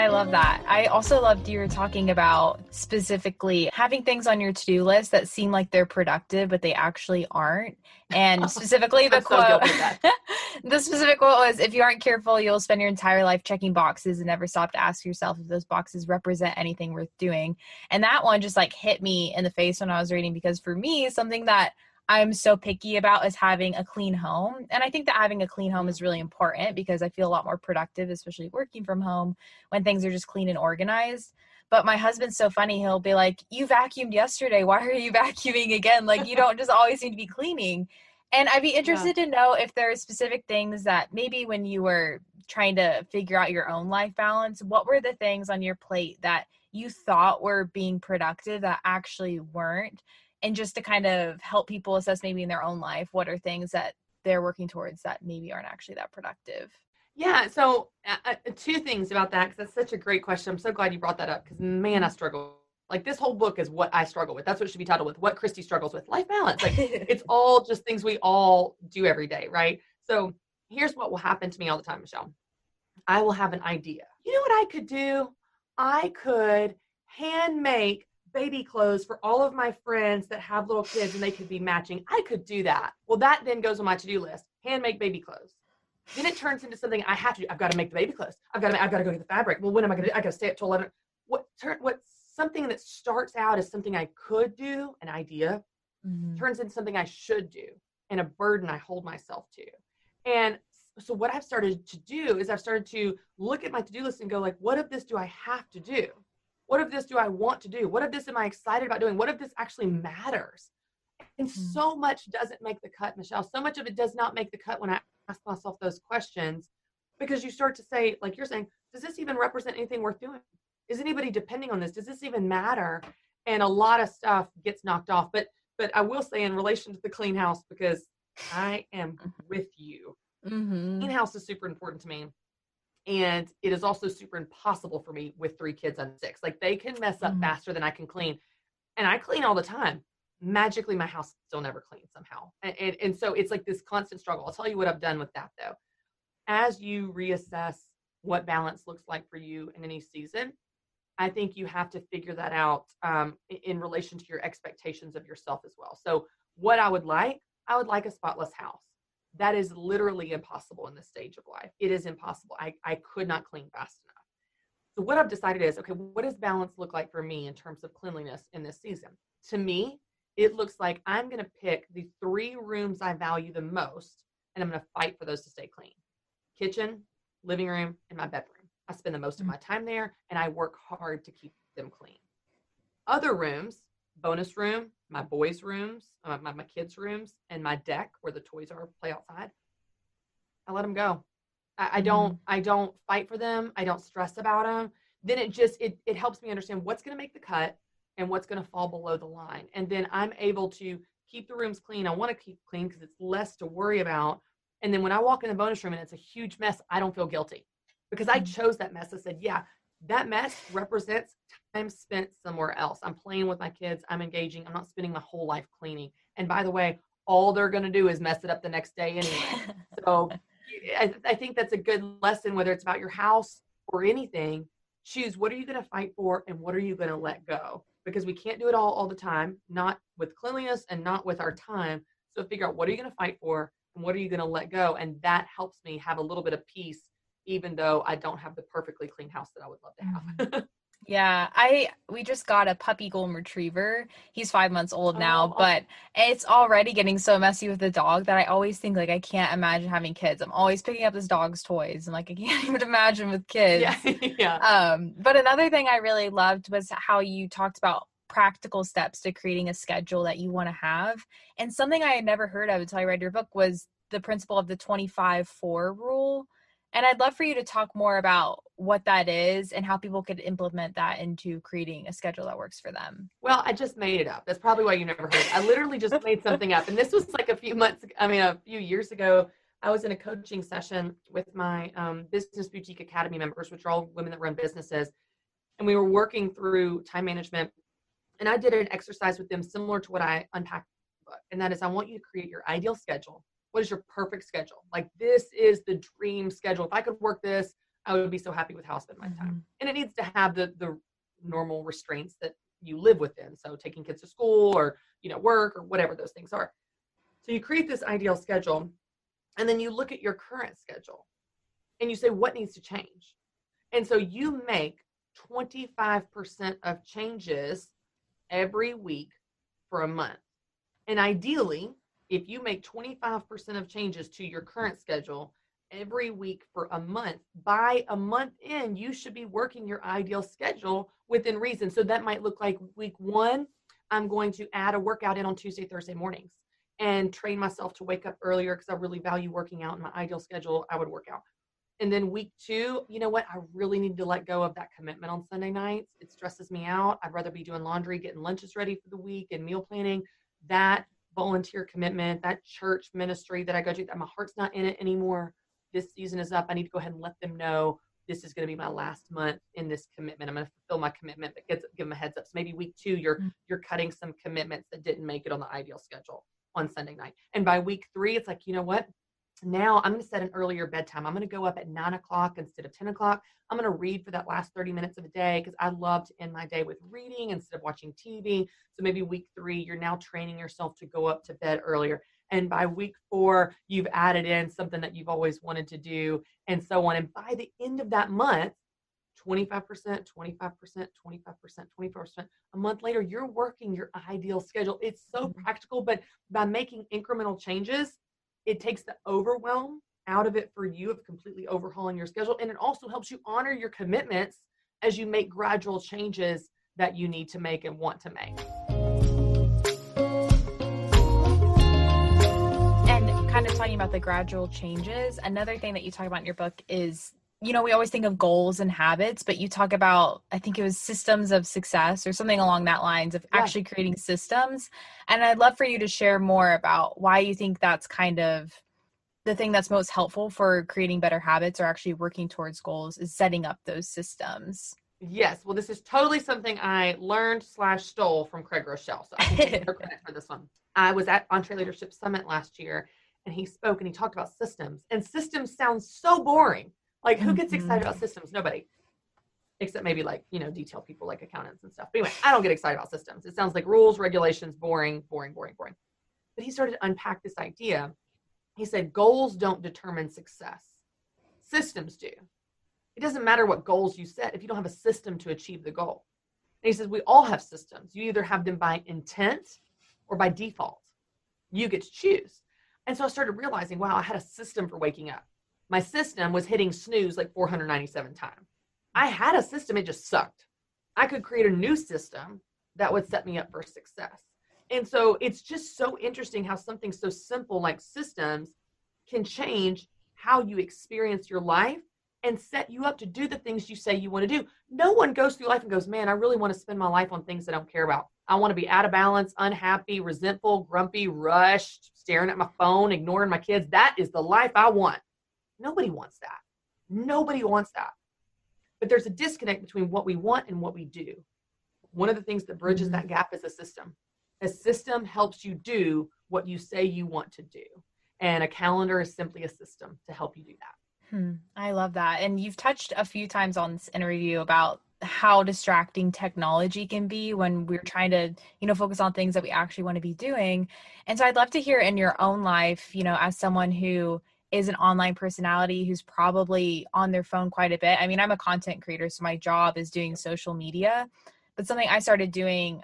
I love that. I also loved you were talking about specifically having things on your to do list that seem like they're productive, but they actually aren't. And [LAUGHS] specifically, the quote so [LAUGHS] the specific quote was if you aren't careful, you'll spend your entire life checking boxes and never stop to ask yourself if those boxes represent anything worth doing. And that one just like hit me in the face when I was reading because for me, something that I'm so picky about is having a clean home. And I think that having a clean home is really important because I feel a lot more productive, especially working from home when things are just clean and organized. But my husband's so funny. He'll be like, You vacuumed yesterday. Why are you [LAUGHS] vacuuming again? Like, you don't just always need to be cleaning. And I'd be interested yeah. to know if there are specific things that maybe when you were trying to figure out your own life balance, what were the things on your plate that you thought were being productive that actually weren't? And just to kind of help people assess maybe in their own life what are things that they're working towards that maybe aren't actually that productive. Yeah so uh, uh two things about that because that's such a great question. I'm so glad you brought that up because man i struggle like this whole book is what i struggle with. That's what should be titled with what christy struggles with life balance. Like [LAUGHS] it's all just things we all do every day right? So here's what will happen to me all the time michelle. I will have an idea. You know what i could do? I could hand make baby clothes for all of my friends that have little kids and they could be matching. I could do that. Well, that then goes on my to-do list. Hand make baby clothes. Then it turns into something I have to do. I've got to make the baby clothes. I've got to I've got to go get the fabric. Well, when am I going to I got to stay up till 11. What turn what something that starts out as something I could do, an idea, mm-hmm. turns into something I should do and a burden I hold myself to. And so what I've started to do is I've started to look at my to-do list and go like, what of this do I have to do? What of this do I want to do? What of this am I excited about doing? What if this actually matters? And mm-hmm. so much doesn't make the cut, Michelle. So much of it does not make the cut when I ask myself those questions because you start to say, like you're saying, does this even represent anything worth doing? Is anybody depending on this? Does this even matter? And a lot of stuff gets knocked off. But but I will say in relation to the clean house, because I am mm-hmm. with you. Mm-hmm. Clean house is super important to me and it is also super impossible for me with three kids under six. Like they can mess up mm-hmm. faster than i can clean and i clean all the time. Magically my house still never cleans somehow. And, and, and so it's like this constant struggle. I'll tell you what i've done with that though. As you reassess what balance looks like for you in any season i think you have to figure that out um, in relation to your expectations of yourself as well. So what i would like i would like a spotless house that is literally impossible in this stage of life. It is impossible. I, I could not clean fast enough. So, what I've decided is okay, what does balance look like for me in terms of cleanliness in this season? To me, it looks like I'm going to pick the three rooms I value the most and I'm going to fight for those to stay clean kitchen, living room, and my bedroom. I spend the most mm-hmm. of my time there and I work hard to keep them clean. Other rooms, bonus room, my boys' rooms, uh, my, my kids' rooms, and my deck where the toys are play outside. I let them go. I, I don't. Mm-hmm. I don't fight for them. I don't stress about them. Then it just it it helps me understand what's going to make the cut and what's going to fall below the line, and then I'm able to keep the rooms clean. I want to keep clean because it's less to worry about. And then when I walk in the bonus room and it's a huge mess, I don't feel guilty because I mm-hmm. chose that mess. I said, yeah, that mess represents time spent somewhere else. I'm playing with my kids. I'm engaging. I'm not spending my whole life cleaning. And by the way, all they're going to do is mess it up the next day anyway. [LAUGHS] so I, I think that's a good lesson, whether it's about your house or anything. Choose what are you going to fight for and what are you going to let go? Because we can't do it all all the time, not with cleanliness and not with our time. So figure out what are you going to fight for and what are you going to let go? And that helps me have a little bit of peace, even though I don't have the perfectly clean house that I would love to have. Mm-hmm. [LAUGHS] Yeah, I we just got a puppy golden retriever. He's five months old now, Oh. but it's already getting so messy with the dog that I always think like I can't imagine having kids. I'm always picking up this dog's toys and like I [LAUGHS] can't even imagine with kids. Yeah, [LAUGHS] yeah. Um, but another thing I really loved was how you talked about practical steps to creating a schedule that you want to have. And something I had never heard of until I read your book was the principle of the 25 4 rule. And I'd love for you to talk more about what that is and how people could implement that into creating a schedule that works for them. Well, I just made it up. That's probably why you never heard. It. I literally just [LAUGHS] made something up, and this was like a few months. I mean, a few years ago. I was in a coaching session with my um, Business Boutique Academy members, which are all women that run businesses, and we were working through time management. And I did an exercise with them similar to what I unpacked in the book, and that is, I want you to create your ideal schedule. What is your perfect schedule? Like this is the dream schedule. If I could work this, I would be so happy with how I spend my time. Mm-hmm. And it needs to have the the normal restraints that you live within. So taking kids to school or you know work or whatever those things are. So you create this ideal schedule, and then you look at your current schedule, and you say what needs to change. And so you make 25% of changes every week for a month. And ideally, if you make 25% of changes to your current schedule every week for a month, by a month in, you should be working your ideal schedule within reason. So that might look like week one, I'm going to add a workout in on Tuesday, Thursday mornings and train myself to wake up earlier because I really value working out in my ideal schedule. I would work out. And then week two, you know what? I really need to let go of that commitment on Sunday nights. It stresses me out. I'd rather be doing laundry, getting lunches ready for the week, and meal planning. That volunteer commitment, that church ministry that I go to, that my heart's not in it anymore. This season is up. I need to go ahead and let them know this is going to be my last month in this commitment. I'm going to fulfill my commitment, but give, give them a heads up. So maybe week two, you're Mm. you're cutting some commitments that didn't make it on the ideal schedule on Sunday night. And by week three, it's like, you know what? Now I'm going to set an earlier bedtime. I'm going to go up at nine o'clock instead of 10 o'clock. I'm going to read for that last 30 minutes of the day because I love to end my day with reading instead of watching TV. So maybe week three, you're now training yourself to go up to bed earlier. And by week four, you've added in something that you've always wanted to do and so on. And by the end of that month, 25%, 25%, 25%, 25%. A month later, you're working your ideal schedule. It's so Mhm. practical, but by making incremental changes, it takes the overwhelm out of it for you of completely overhauling your schedule. And it also helps you honor your commitments as you make gradual changes that you need to make and want to make. And kind of talking about the gradual changes, another thing that you talk about in your book is you know, we always think of goals and habits, but you talk about, I think it was systems of success or something along that lines of Yeah. actually creating systems. And I'd love for you to share more about why you think that's kind of the thing that's most helpful for creating better habits or actually working towards goals is setting up those systems. Yes, well, this is totally something I learned slash stole from Craig Groeschel. So I can take no credit for this one. I was at EntreLeadership Summit last year, and he spoke and he talked about systems. And systems sounds so boring. Like, who gets excited about mm-hmm. systems? Nobody, except maybe like you know detail people like accountants and stuff. But anyway, I don't get excited about systems. It sounds like rules, regulations, boring, boring, boring, boring. But he started to unpack this idea. He said goals don't determine success. Systems do it doesn't matter what goals you set if you don't have a system to achieve the goal. And he says, we all have systems. You either have them by intent or by default. You get to choose. And so I started realizing, wow, I had a system for waking up. My system was hitting snooze like 497 times. I had a system, it just sucked. I could create a new system that would set me up for success. And so it's just so interesting how something so simple like systems can change how you experience your life and set you up to do the things you say you want to do. No one goes through life and goes, Man, I really want to spend my life on things I don't care about. I want to be out of balance, unhappy, resentful, grumpy, rushed, staring at my phone, ignoring my kids. That is the life I want. Nobody wants that. Nobody wants that. But there's a disconnect between what we want and what we do. One of the things that bridges Mhm. that gap is a system. A system helps you do what you say you want to do. And a calendar is simply a system to help you do that. Hmm, I love that. And you've touched a few times on this interview about how distracting technology can be when we're trying to, you know, focus on things that we actually want to be doing. And so I'd love to hear in your own life, you know, as someone who is an online personality who's probably on their phone quite a bit. I mean, I'm a content creator, so my job is doing social media. But something I started doing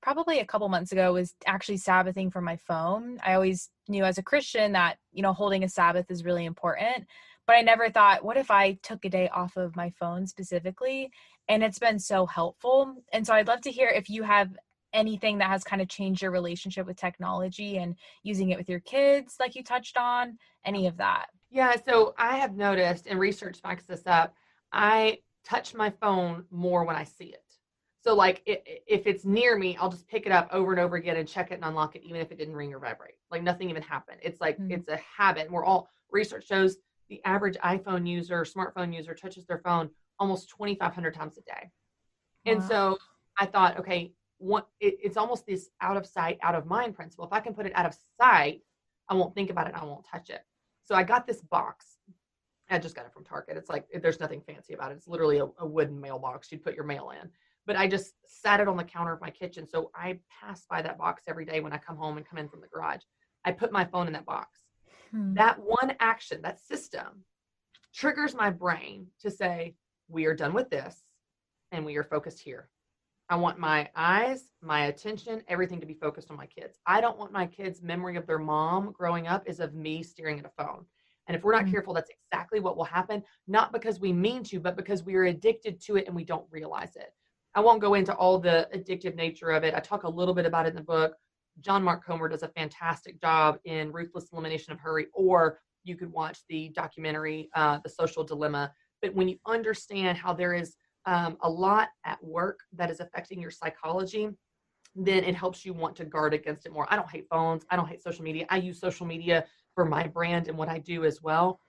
probably a couple months ago was actually Sabbathing from my phone. I always knew as a Christian that, you know, holding a Sabbath is really important. But I never thought, what if I took a day off of my phone specifically? And it's been so helpful. And so I'd love to hear if you have anything that has kind of changed your relationship with technology and using it with your kids, like you touched on, any of that. Yeah, so I have noticed, and research backs this up, I touch my phone more when I see it. So, like, it, if it's near me, I'll just pick it up over and over again and check it and unlock it, even if it didn't ring or vibrate. Like, nothing even happened. It's like, mm-hmm. it's a habit. We're all, research shows the average iPhone user, smartphone user touches their phone almost 2,500 times a day. Wow. And so I thought, okay, one, it, it's almost this out of sight, out of mind principle. If I can put it out of sight, I won't think about it. I won't touch it. So I got this box. I just got it from Target. It's like there's nothing fancy about it. It's literally a, a wooden mailbox you'd put your mail in. But I just sat it on the counter of my kitchen. So I pass by that box every day when I come home and come in from the garage. I put my phone in that box. Hmm. That one action, that system, triggers my brain to say, we are done with this and we are focused here. I want my eyes, my attention, everything to be focused on my kids. I don't want my kids' memory of their mom growing up is of me staring at a phone. And if we're not mm-hmm. careful, that's exactly what will happen, not because we mean to, but because we are addicted to it and we don't realize it. I won't go into all the addictive nature of it. I talk a little bit about it in the book. John Mark Comer does a fantastic job in Ruthless Elimination of Hurry, or you could watch the documentary, uh, The Social Dilemma. But when you understand how there is um, a lot at work that is affecting your psychology, then it helps you want to guard against it more. I don't hate phones. I don't hate social media. I use social media for my brand and what I do as well.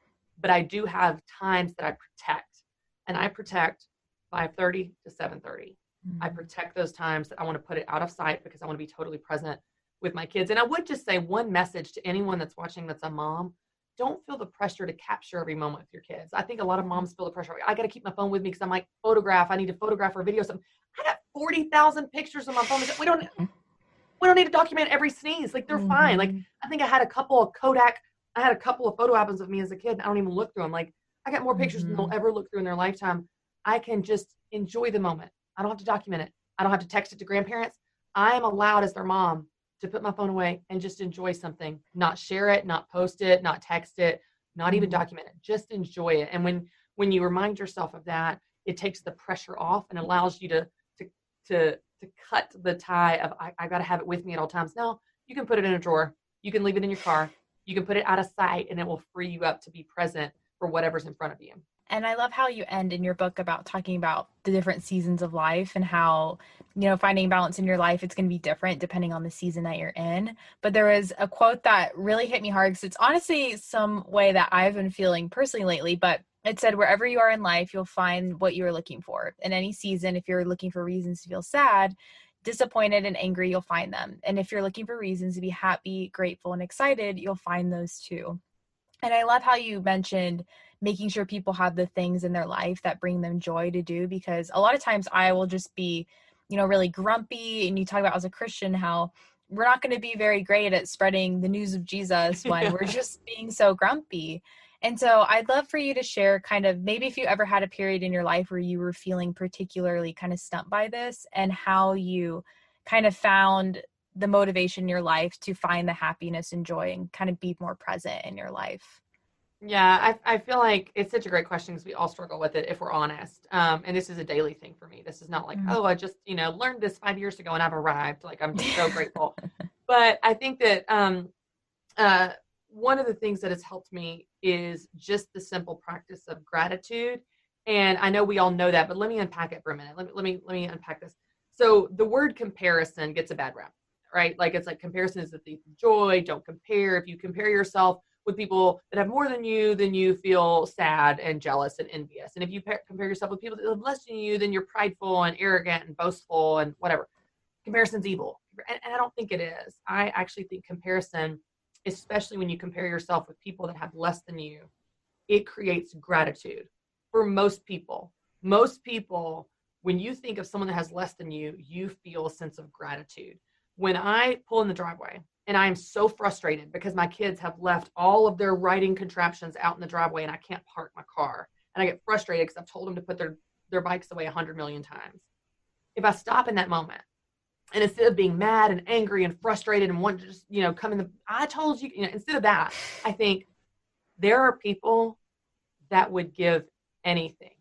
But I do have times that I protect, and I protect 5:30 to 7:30. Mm-hmm. I protect those times that I want to put it out of sight because I want to be totally present with my kids. And I would just say one message to anyone that's watching that's a mom don't feel the pressure to capture every moment with your kids. I think a lot of moms feel the pressure. I got to keep my phone with me because I'm like photograph. I need to photograph or video something. I got forty thousand pictures on my phone. We don't we don't need to document every sneeze. Like they're mm-hmm. fine. Like mm-hmm. I think I had a couple of Kodak. I had a couple of photo albums of me as a kid. I don't even look through them. Like I got more pictures mm-hmm. than they'll mm-hmm. ever look through in their lifetime. I can just enjoy the moment. I don't have to document it. I don't have to text it to grandparents. I am allowed as their mom to put my phone away and just enjoy something, not share it, not post it, not text it, not even mm-hmm. document it, just enjoy it. And when when you remind yourself of that, it takes the pressure off and allows you to to to to cut the tie of I, I gotta have it with me at all times. No, you can put it in a drawer, you can leave it in your car, you can put it out of sight, and it will free you up to be present for whatever's in front of you. And I love how you end in your book about talking about the different seasons of life and how, you know, finding balance in your life, it's going to be different depending on the season that you're in. But there was a quote that really hit me hard because it's honestly some way that I've been feeling personally lately. But it said, wherever you are in life, you'll find what you're looking for. In any season, if you're looking for reasons to feel sad, disappointed, and angry, you'll find them. And if you're looking for reasons to be happy, grateful, and excited, you'll find those too. And I love how you mentioned making sure people have the things in their life that bring them joy to do because a lot of times I will just be, you know, really grumpy. And you talk about as a Christian how we're not going to be very great at spreading the news of Jesus when we're [LAUGHS] just being so grumpy. And so I'd love for you to share kind of maybe if you ever had a period in your life where you were feeling particularly kind of stumped by this and how you kind of found the motivation in your life to find the happiness and joy and kind of be more present in your life. Yeah, I, I feel like it's such a great question because we all struggle with it if we're honest. Um, and this is a daily thing for me. This is not like, mm-hmm. oh, I just, you know, learned this five years ago and I've arrived. Like, I'm just so grateful. [LAUGHS] But I think that um, uh, one of the things that has helped me is just the simple practice of gratitude. And I know we all know that, but let me unpack it for a minute. Let me, let me, let me unpack this. So the word comparison gets a bad rap, right? Like, it's like comparison is the thief of joy. Don't compare. If you compare yourself, with people that have more than you, then you feel sad and jealous and envious. And if you compare yourself with people that have less than you, then you're prideful and arrogant and boastful and whatever. Comparison's evil. And, and I don't think it is. I actually think comparison, especially when you compare yourself with people that have less than you, it creates gratitude for most people. Most people, when you think of someone that has less than you, you feel a sense of gratitude. When I pull in the driveway and I am so frustrated because my kids have left all of their riding contraptions out in the driveway and I can't park my car. And I get frustrated because I've told them to put their, their bikes away a hundred million times. If I stop in that moment and instead of being mad and angry and frustrated and want to just, you know, come in the, I told you, you know, instead of that, I think there are people that would give anything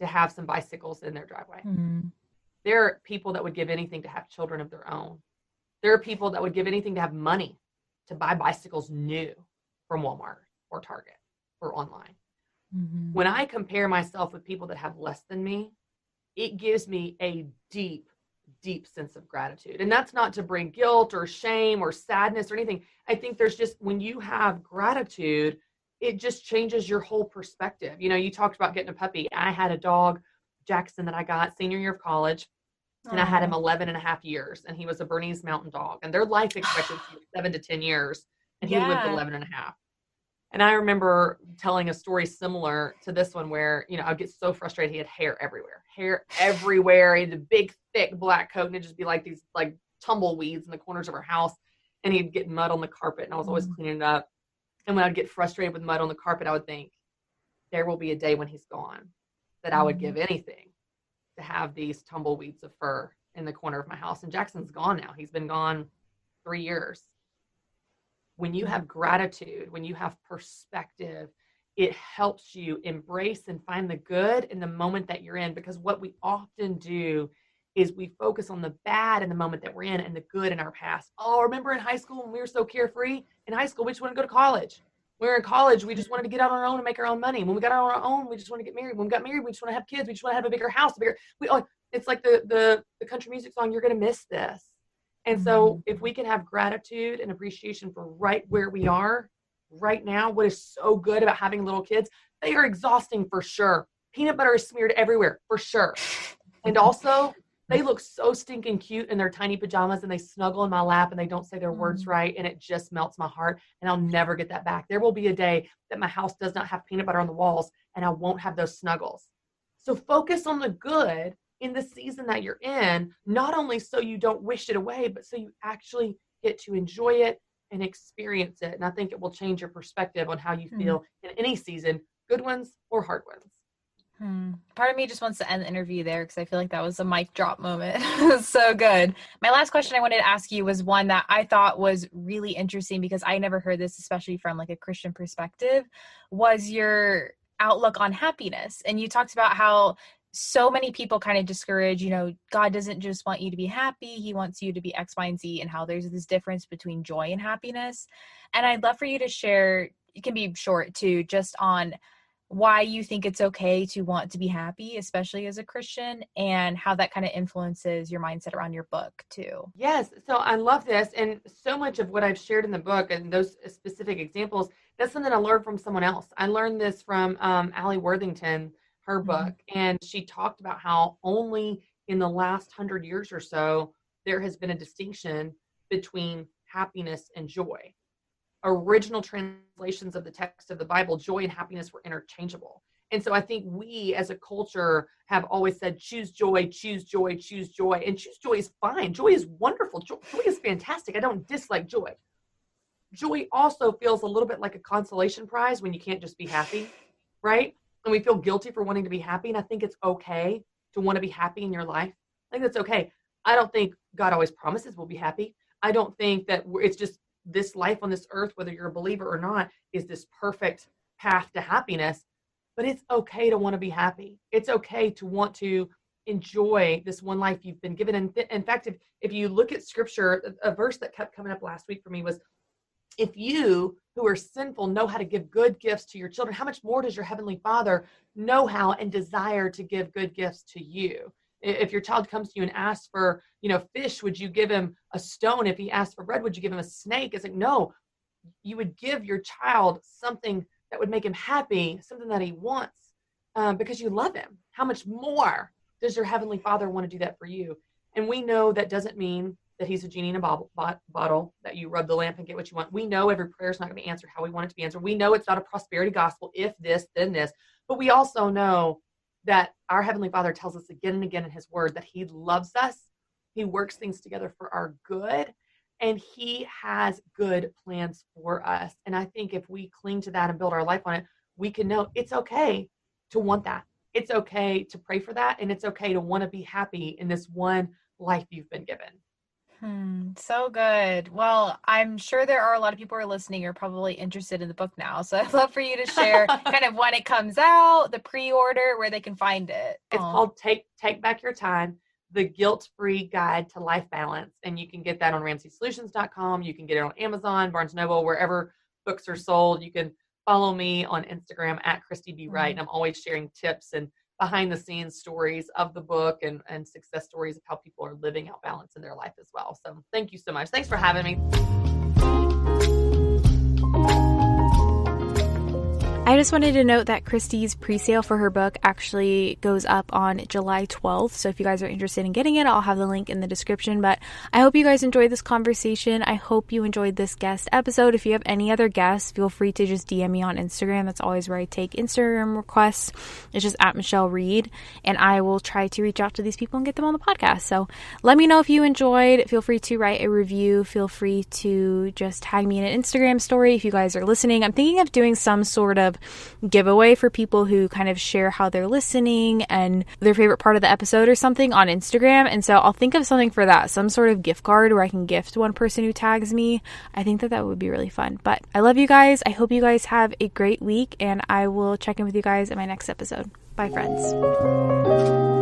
to have some bicycles in their driveway. Mm-hmm. There are people that would give anything to have children of their own. There are people that would give anything to have money to buy bicycles new from Walmart or Target or online. Mm-hmm. When I compare myself with people that have less than me, it gives me a deep, deep sense of gratitude. And that's not to bring guilt or shame or sadness or anything. I think there's just when you have gratitude, it just changes your whole perspective. You know, you talked about getting a puppy. I had a dog, Jackson, that I got senior year of college and I had him 11 and a half years and he was a Bernese mountain dog and their life expectancy was [GASPS] seven to 10 years and he yeah. lived 11 and a half. And I remember telling a story similar to this one where, you know, I'd get so frustrated. He had hair everywhere, hair everywhere. He had a big, thick black coat and it'd just be like these like tumbleweeds in the corners of our house. And he'd get mud on the carpet and I was always mm. cleaning it up. And when I'd get frustrated with mud on the carpet, I would think, there will be a day when he's gone that I would mm. give anything to have these tumbleweeds of fur in the corner of my house. And Jackson's gone now. He's been gone three years. When you have gratitude, when you have perspective, it helps you embrace and find the good in the moment that you're in. Because what we often do is we focus on the bad in the moment that we're in and the good in our past. Oh, remember in high school when we were so carefree? In high school, we just want to go to college we were in college, we just wanted to get out on our own and make our own money. When we got out on our own, we just want to get married. When we got married, we just want to have kids. We just want to have a bigger house, a bigger. We oh, it's like the the the country music song. You're gonna miss this. And so, mm-hmm. if we can have gratitude and appreciation for right where we are right now, what is so good about having little kids? They are exhausting for sure. Peanut butter is smeared everywhere for sure. And also, they look so stinking cute in their tiny pajamas and they snuggle in my lap and they don't say their mm words right and it just melts my heart and I'll never get that back. There will be a day that my house does not have peanut butter on the walls and I won't have those snuggles. So focus on the good in the season that you're in, not only so you don't wish it away, but so you actually get to enjoy it and experience it. And I think it will change your perspective on how you mm feel in any season, good ones or hard ones. Hmm. Part of me just wants to end the interview there because I feel like that was a mic drop moment. [LAUGHS] so good. My last question I wanted to ask you was one that I thought was really interesting because I never heard this, especially from like a Christian perspective, was your outlook on happiness. And you talked about how so many people kind of discourage, you know, God doesn't just want you to be happy, He wants you to be X, Y, and Z, and how there's this difference between joy and happiness. And I'd love for you to share, it can be short too, just on why you think it's okay to want to be happy, especially as a Christian, and how that kind of influences your mindset around your book too. Yes. So I love this. And so much of what I've shared in the book and those specific examples, that's something I learned from someone else. I learned this from um, Alli Worthington, her mm-hmm. book, mm-hmm. and she talked about how only in the last hundred years or so, there has been a distinction between happiness and joy original translations of the text of the Bible, joy and happiness were interchangeable. And so I think we as a culture have always said, choose joy, choose joy, choose joy. And choose joy is fine. Joy is wonderful. Joy, joy is fantastic. I don't dislike joy. Joy also feels a little bit like a consolation prize when you can't just be happy, right? And we feel guilty for wanting to be happy. And I think it's okay to want to be happy in your life. I think that's okay. I don't think God always promises we'll be happy. I don't think that it's just this life on this earth, whether you're a believer or not, is this perfect path to happiness. But it's okay to want to be happy. It's okay to want to enjoy this one life you've been given. And in fact, if, if you look at scripture, a, a verse that kept coming up last week for me was if you who are sinful know how to give good gifts to your children, how much more does your heavenly Father know how and desire to give good gifts to you? If your child comes to you and asks for you know fish would you give him a stone? If he asks for bread would you give him a snake? It's like no. You would give your child something that would make him happy something that he wants um, because you love him. How much more does your heavenly father want to do that for you? And we know that doesn't mean that he's a genie in a bottle, bottle that you rub the lamp and get what you want. We know every prayer is not going to be answered how we want it to be answered. We know it's not a prosperity gospel if this then this. But we also know that our Heavenly Father tells us again and again in His Word that He loves us, He works things together for our good, and He has good plans for us. And I think if we cling to that and build our life on it, we can know it's okay to want that. It's okay to pray for that. And it's okay to want to be happy in this one life you've been given. Hmm, so good. Well, I'm sure there are a lot of people who are listening are probably interested in the book now. So [LAUGHS] I'd love for you to share [LAUGHS] kind of when it comes out, the pre-order, where they can find it. It's Aww. called Take Take Back Your Time, the guilt-free guide to life balance. And you can get that on ramseysolutions.com. You can get it on Amazon, Barnes Noble, wherever books are sold. You can follow me on Instagram at Christy B. Wright. Mm-hmm. And I'm always sharing tips and behind the scenes stories of the book and, and success stories of how people are living out balance in their life as well. So thank you so much. Thanks for having me. I just wanted to note that Christy's pre-sale for her book actually goes up on July 12th. So if you guys are interested in getting it, I'll have the link in the description. But I hope you guys enjoyed this conversation. I hope you enjoyed this guest episode. If you have any other guests, feel free to just DM me on Instagram. That's always where I take Instagram requests. It's just at Michelle Reed. And I will try to reach out to these people and get them on the podcast. So let me know if you enjoyed. Feel free to write a review. Feel free to just tag me in an Instagram story if you guys are listening. I'm thinking of doing some sort of giveaway for people who kind of share how they're listening and their favorite part of the episode or something on Instagram. And so I'll think of something for that, some sort of gift card where I can gift one person who tags me. I think that that would be really fun. But I love you guys. I hope you guys have a great week and I will check in with you guys in my next episode. Bye, friends.